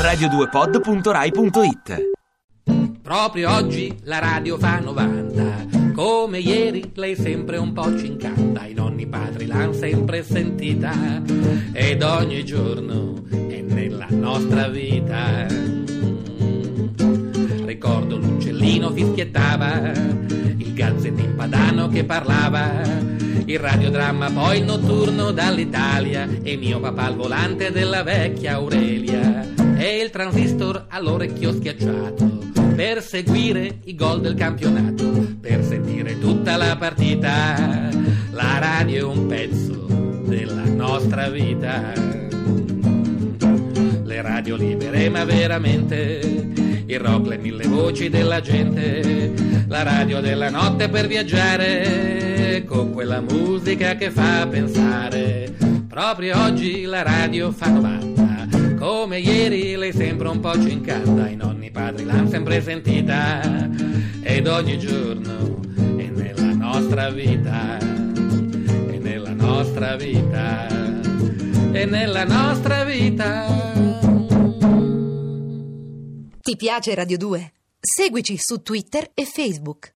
radio2pod.rai.it Proprio oggi la radio fa 90. Come ieri lei sempre un po' ci incanta. I nonni padri l'han sempre sentita. Ed ogni giorno è nella nostra vita. Ricordo l'uccellino fischiettava. Il gazzettin padano che parlava. Il radiodramma, poi il notturno dall'Italia. E mio papà al volante della vecchia Aurelia. Transistor all'orecchio schiacciato per seguire i gol del campionato, per sentire tutta la partita. La radio è un pezzo della nostra vita. Le radio libere, ma veramente il rock, le mille voci della gente, la radio della notte per viaggiare, con quella musica che fa pensare. Proprio oggi la radio fa 90 come ieri lei sembra un po' ci incanta, i nonni padri l'hanno sempre sentita ed ogni giorno è nella nostra vita, è nella nostra vita, è nella nostra vita. Ti piace Radio 2? Seguici su Twitter e Facebook.